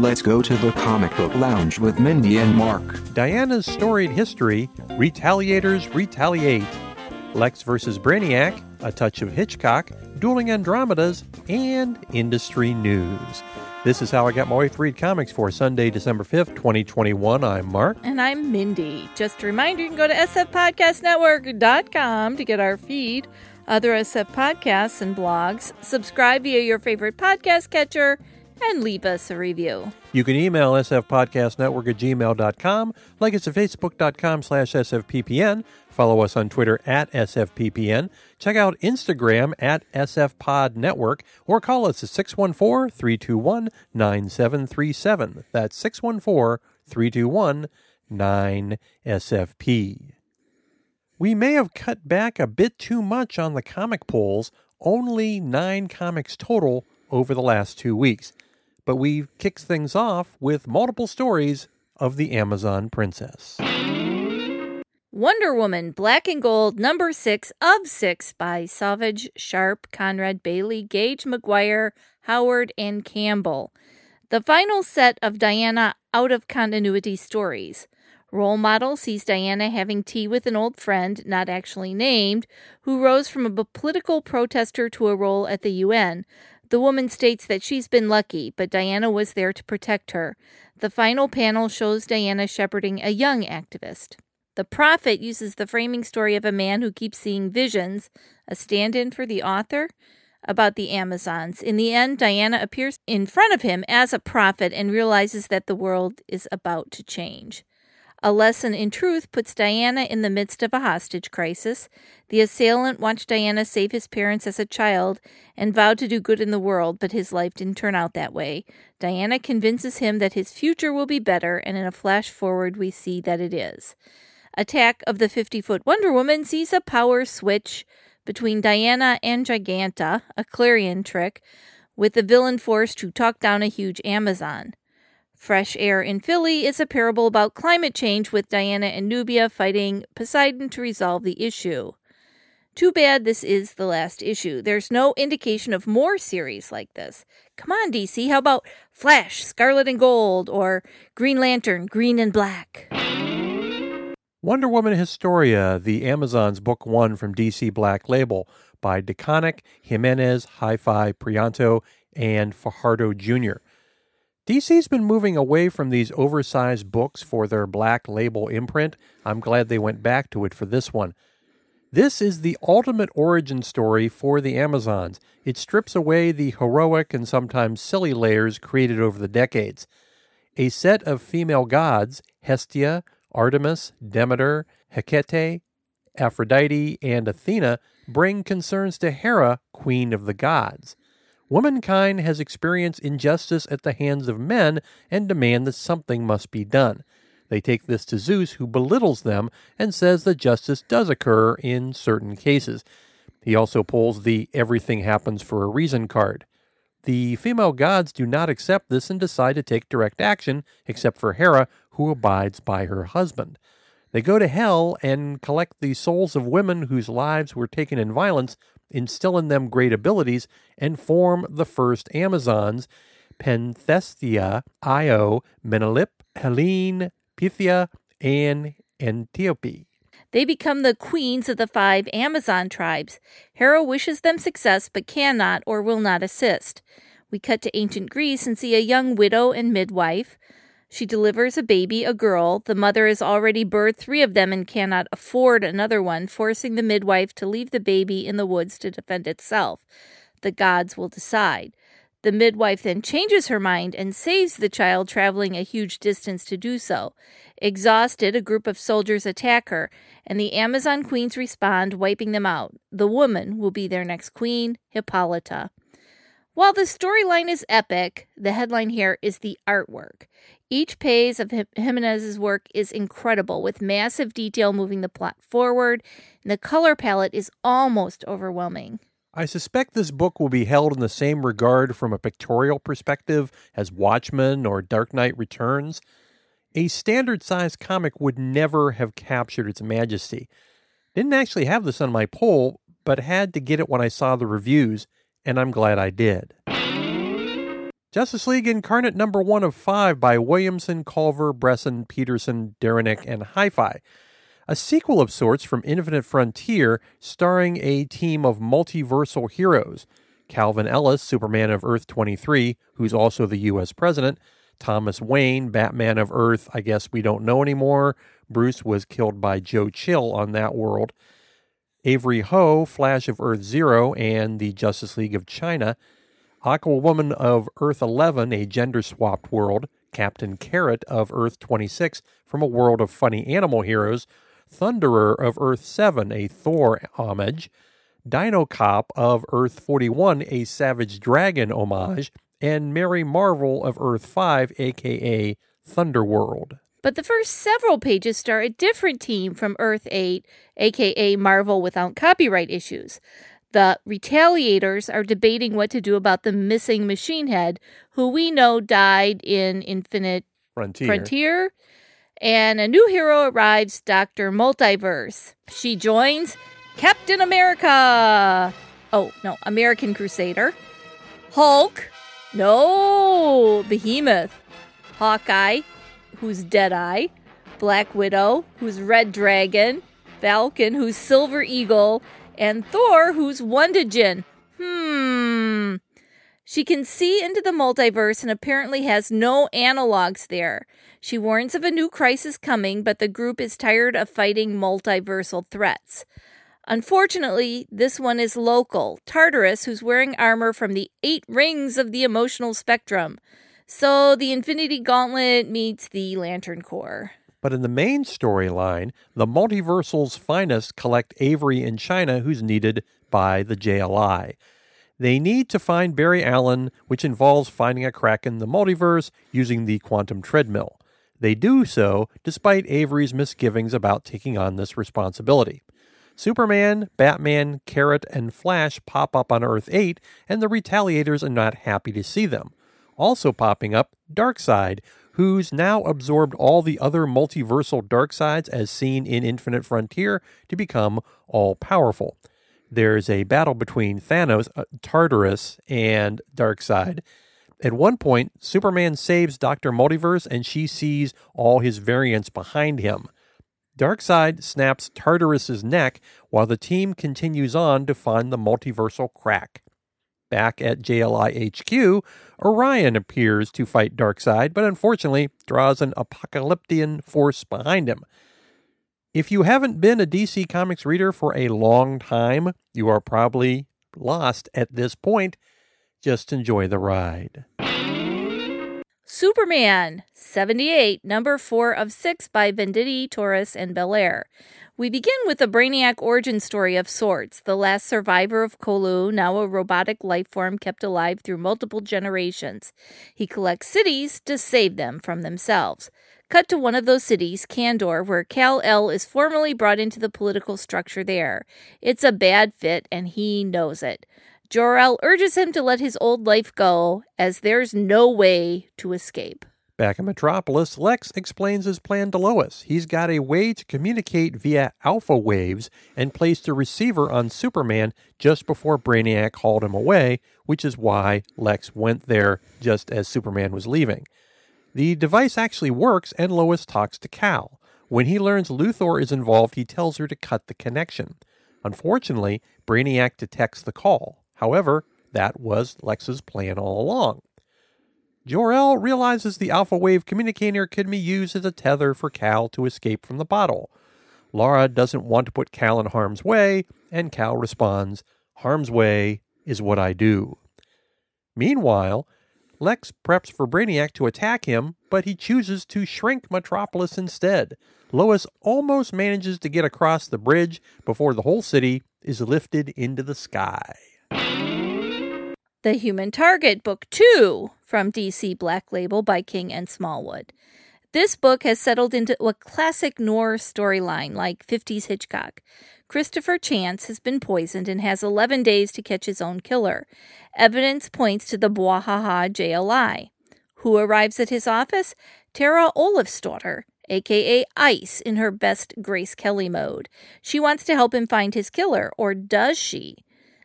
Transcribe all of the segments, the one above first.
Let's go to the comic book lounge with Mindy and Mark. Diana's storied history, Retaliators Retaliate, Lex vs. Brainiac, A Touch of Hitchcock, Dueling Andromedas, and industry news. This is how I got my wife to read comics for Sunday, December 5th, 2021. I'm Mark. And I'm Mindy. Just a reminder you can go to sfpodcastnetwork.com to get our feed, other SF podcasts and blogs, subscribe via your favorite podcast catcher, and leave us a review. You can email sfpodcastnetwork at gmail.com, like us at facebook.com slash sfppn, follow us on Twitter at sfppn, check out Instagram at sfpodnetwork, or call us at 614-321-9737. That's 614-321-9SFP. We may have cut back a bit too much on the comic polls, only nine comics total over the last two weeks but we kicked things off with multiple stories of the Amazon princess. Wonder Woman Black and Gold number 6 of 6 by Sauvage, Sharp, Conrad Bailey, Gage McGuire, Howard, and Campbell. The final set of Diana out of continuity stories. Role model sees Diana having tea with an old friend, not actually named, who rose from a political protester to a role at the UN. The woman states that she's been lucky, but Diana was there to protect her. The final panel shows Diana shepherding a young activist. The prophet uses the framing story of a man who keeps seeing visions, a stand in for the author, about the Amazons. In the end, Diana appears in front of him as a prophet and realizes that the world is about to change. A lesson in truth puts Diana in the midst of a hostage crisis. The assailant watched Diana save his parents as a child and vowed to do good in the world, but his life didn't turn out that way. Diana convinces him that his future will be better, and in a flash forward, we see that it is. Attack of the 50 foot Wonder Woman sees a power switch between Diana and Giganta, a clarion trick, with the villain forced to talk down a huge Amazon. Fresh Air in Philly is a parable about climate change with Diana and Nubia fighting Poseidon to resolve the issue. Too bad this is the last issue. There's no indication of more series like this. Come on, DC, how about Flash, Scarlet and Gold, or Green Lantern, Green and Black? Wonder Woman Historia, the Amazons Book 1 from DC Black Label by DeConnick, Jimenez, Hi-Fi, Prianto, and Fajardo Jr. DC's been moving away from these oversized books for their black label imprint. I'm glad they went back to it for this one. This is the ultimate origin story for the Amazons. It strips away the heroic and sometimes silly layers created over the decades. A set of female gods, Hestia, Artemis, Demeter, Hecate, Aphrodite, and Athena, bring concerns to Hera, queen of the gods. Womankind has experienced injustice at the hands of men and demand that something must be done. They take this to Zeus, who belittles them and says that justice does occur in certain cases. He also pulls the everything happens for a reason card. The female gods do not accept this and decide to take direct action, except for Hera, who abides by her husband. They go to hell and collect the souls of women whose lives were taken in violence instill in them great abilities, and form the first Amazons Penthesilea, Io, Menelip, Helene, Pythia, and Antiope. They become the queens of the five Amazon tribes. Hera wishes them success but cannot or will not assist. We cut to ancient Greece and see a young widow and midwife. She delivers a baby, a girl. The mother has already birthed three of them and cannot afford another one, forcing the midwife to leave the baby in the woods to defend itself. The gods will decide. The midwife then changes her mind and saves the child, traveling a huge distance to do so. Exhausted, a group of soldiers attack her, and the Amazon queens respond, wiping them out. The woman will be their next queen, Hippolyta. While the storyline is epic, the headline here is the artwork. Each page of Jimenez's work is incredible, with massive detail moving the plot forward, and the color palette is almost overwhelming. I suspect this book will be held in the same regard from a pictorial perspective as Watchmen or Dark Knight Returns. A standard sized comic would never have captured its majesty. Didn't actually have this on my poll, but had to get it when I saw the reviews, and I'm glad I did. Justice League Incarnate number one of five by Williamson, Culver, Bressan, Peterson, Derenick, and Hi-Fi a sequel of sorts from Infinite Frontier starring a team of multiversal heroes. Calvin Ellis, Superman of Earth 23, who's also the U.S. President. Thomas Wayne, Batman of Earth, I guess we don't know anymore. Bruce was killed by Joe Chill on that world. Avery Ho, Flash of Earth Zero, and the Justice League of China. Aquawoman of Earth 11, a gender swapped world. Captain Carrot of Earth 26 from a world of funny animal heroes Thunderer of Earth 7, a Thor homage, Dino Cop of Earth 41, a Savage Dragon homage, and Mary Marvel of Earth 5, aka Thunderworld. But the first several pages star a different team from Earth 8, aka Marvel without copyright issues. The retaliators are debating what to do about the missing machine head, who we know died in Infinite Frontier. Frontier and a new hero arrives, Dr. Multiverse. She joins Captain America. Oh, no, American Crusader. Hulk. No, Behemoth. Hawkeye, who's Deadeye. Black Widow, who's Red Dragon. Falcon, who's Silver Eagle. And Thor, who's Wunderkind. Hmm. She can see into the multiverse and apparently has no analogs there. She warns of a new crisis coming, but the group is tired of fighting multiversal threats. Unfortunately, this one is local Tartarus, who's wearing armor from the eight rings of the emotional spectrum. So the Infinity Gauntlet meets the Lantern Corps. But in the main storyline, the multiversal's finest collect Avery in China, who's needed by the JLI. They need to find Barry Allen, which involves finding a crack in the multiverse using the quantum treadmill. They do so despite Avery's misgivings about taking on this responsibility. Superman, Batman, Carrot, and Flash pop up on Earth 8, and the Retaliators are not happy to see them. Also popping up, Darkseid, who's now absorbed all the other multiversal Darkseids as seen in Infinite Frontier to become all powerful there's a battle between Thanos, uh, Tartarus, and Darkseid. At one point, Superman saves Dr. Multiverse and she sees all his variants behind him. Darkseid snaps Tartarus's neck while the team continues on to find the multiversal crack. Back at JLI HQ, Orion appears to fight Darkseid, but unfortunately draws an Apokoliptian force behind him. If you haven't been a DC Comics reader for a long time, you are probably lost at this point. Just enjoy the ride. Superman 78, number 4 of 6 by Venditti, Torres, and Bellaire. We begin with a Brainiac origin story of sorts, the last survivor of Colu, now a robotic life form kept alive through multiple generations. He collects cities to save them from themselves. Cut to one of those cities, Kandor, where Kal El is formally brought into the political structure there. It's a bad fit, and he knows it. Jor-El urges him to let his old life go, as there's no way to escape. Back in Metropolis, Lex explains his plan to Lois. He's got a way to communicate via alpha waves and placed a receiver on Superman just before Brainiac hauled him away, which is why Lex went there just as Superman was leaving. The device actually works, and Lois talks to Kal. When he learns Luthor is involved, he tells her to cut the connection. Unfortunately, Brainiac detects the call. However, that was Lex's plan all along. Jor-El realizes the alpha wave communicator can be used as a tether for Kal to escape from the bottle. Lara doesn't want to put Kal in harm's way, and Kal responds, Harm's way is what I do. Meanwhile, Lex preps for Brainiac to attack him, but he chooses to shrink Metropolis instead. Lois almost manages to get across the bridge before the whole city is lifted into the sky. The Human Target, Book 2 from DC Black Label by King and Smallwood. This book has settled into a classic noir storyline like 50s Hitchcock. Christopher Chance has been poisoned and has 11 days to catch his own killer. Evidence points to the Bwahaha JLI. Who arrives at his office? Tora Olafsdotter, aka Ice, in her best Grace Kelly mode. She wants to help him find his killer, or does she?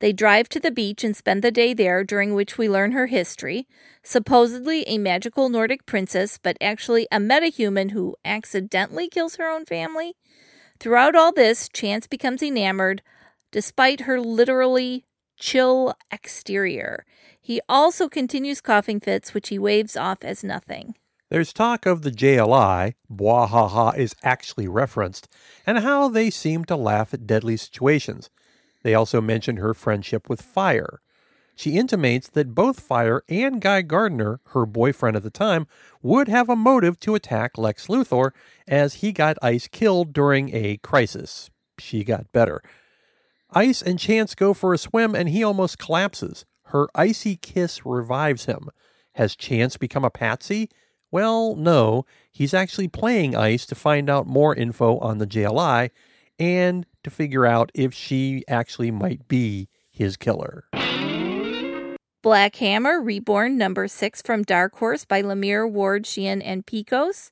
They drive to the beach and spend the day there, during which we learn her history. Supposedly a magical Nordic princess, but actually a metahuman who accidentally kills her own family. Throughout all this, Chance becomes enamored, despite her literally chill exterior. He also continues coughing fits, which he waves off as nothing. There's talk of the JLI, Bwahaha is actually referenced, and how they seem to laugh at deadly situations. They also mention her friendship with Fire. She intimates that both Fire and Guy Gardner, her boyfriend at the time, would have a motive to attack Lex Luthor as he got Ice killed during a crisis. She got better. Ice and Chance go for a swim and he almost collapses. Her icy kiss revives him. Has Chance become a patsy? Well, no. He's actually playing Ice to find out more info on the JLI and to figure out if she actually might be his killer. Black Hammer Reborn number 6 from Dark Horse by Lemire, Ward, Sheehan, and Picos.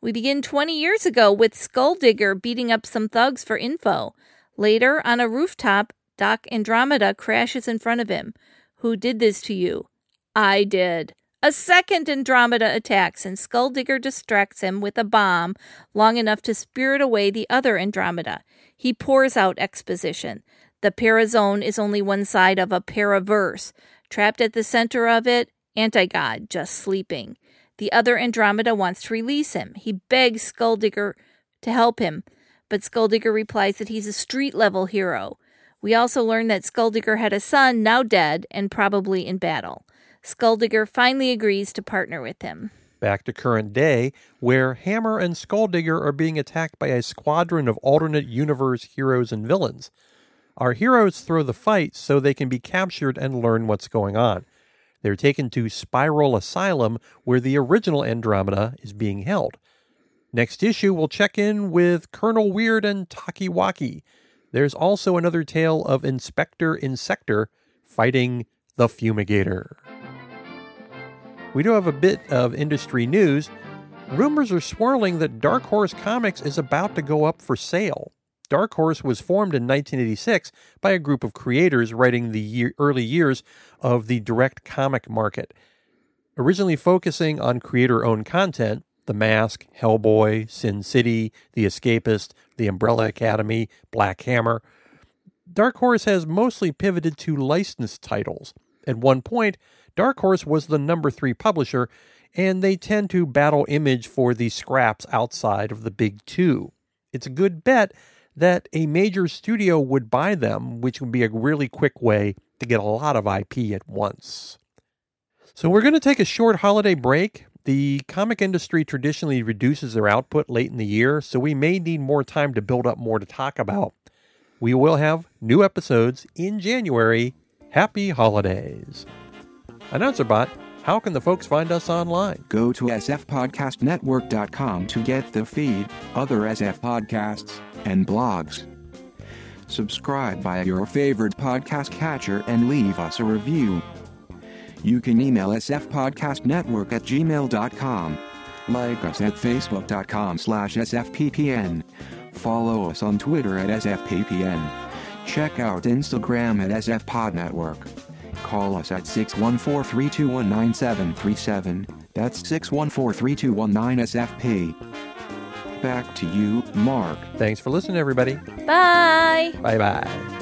We begin 20 years ago with Skulldigger beating up some thugs for info. Later, on a rooftop, Doc Andromeda crashes in front of him. Who did this to you? I did. A second Andromeda attacks, and Skulldigger distracts him with a bomb long enough to spirit away the other Andromeda. He pours out exposition. The Parazone is only one side of a Paraverse. Trapped at the center of it, Anti-God, just sleeping. The other Andromeda wants to release him. He begs Skulldigger to help him, but Skulldigger replies that he's a street level hero. We also learn that Skulldigger had a son, now dead, and probably in battle. Skulldigger finally agrees to partner with him. Back to current day, where Hammer and Skulldigger are being attacked by a squadron of alternate universe heroes and villains. Our heroes throw the fight so they can be captured and learn what's going on. They're taken to Spiral Asylum, where the original Andromeda is being held. Next issue, we'll check in with Colonel Weird and Talkie-Walkie. There's also another tale of Inspector Insector fighting the Fumigator. We do have a bit of industry news. Rumors are swirling that Dark Horse Comics is about to go up for sale. Dark Horse was formed in 1986 by a group of creators writing the year, early years of the direct comic market. Originally focusing on creator owned content, The Mask, Hellboy, Sin City, The Escapist, The Umbrella Academy, Black Hammer, Dark Horse has mostly pivoted to licensed titles. At one point, Dark Horse was the number three publisher, and they tend to battle Image for the scraps outside of the big two. It's a good bet that a major studio would buy them, which would be a really quick way to get a lot of IP at once. So, we're going to take a short holiday break. The comic industry traditionally reduces their output late in the year, so we may need more time to build up more to talk about. We will have new episodes in January. Happy holidays! Announcer Bot, how can the folks find us online? Go to sfpodcastnetwork.com to get the feed, other SF podcasts, and blogs. Subscribe via your favorite podcast catcher and leave us a review. You can email sfpodcastnetwork at gmail.com. Like us at facebook.com slash sfppn. Follow us on Twitter at sfppn. Check out Instagram at sfpodnetwork. Call us at 614-321-9737. That's 614-321-9SFP. Back to you, Mark. Thanks for listening, everybody. Bye. Bye bye.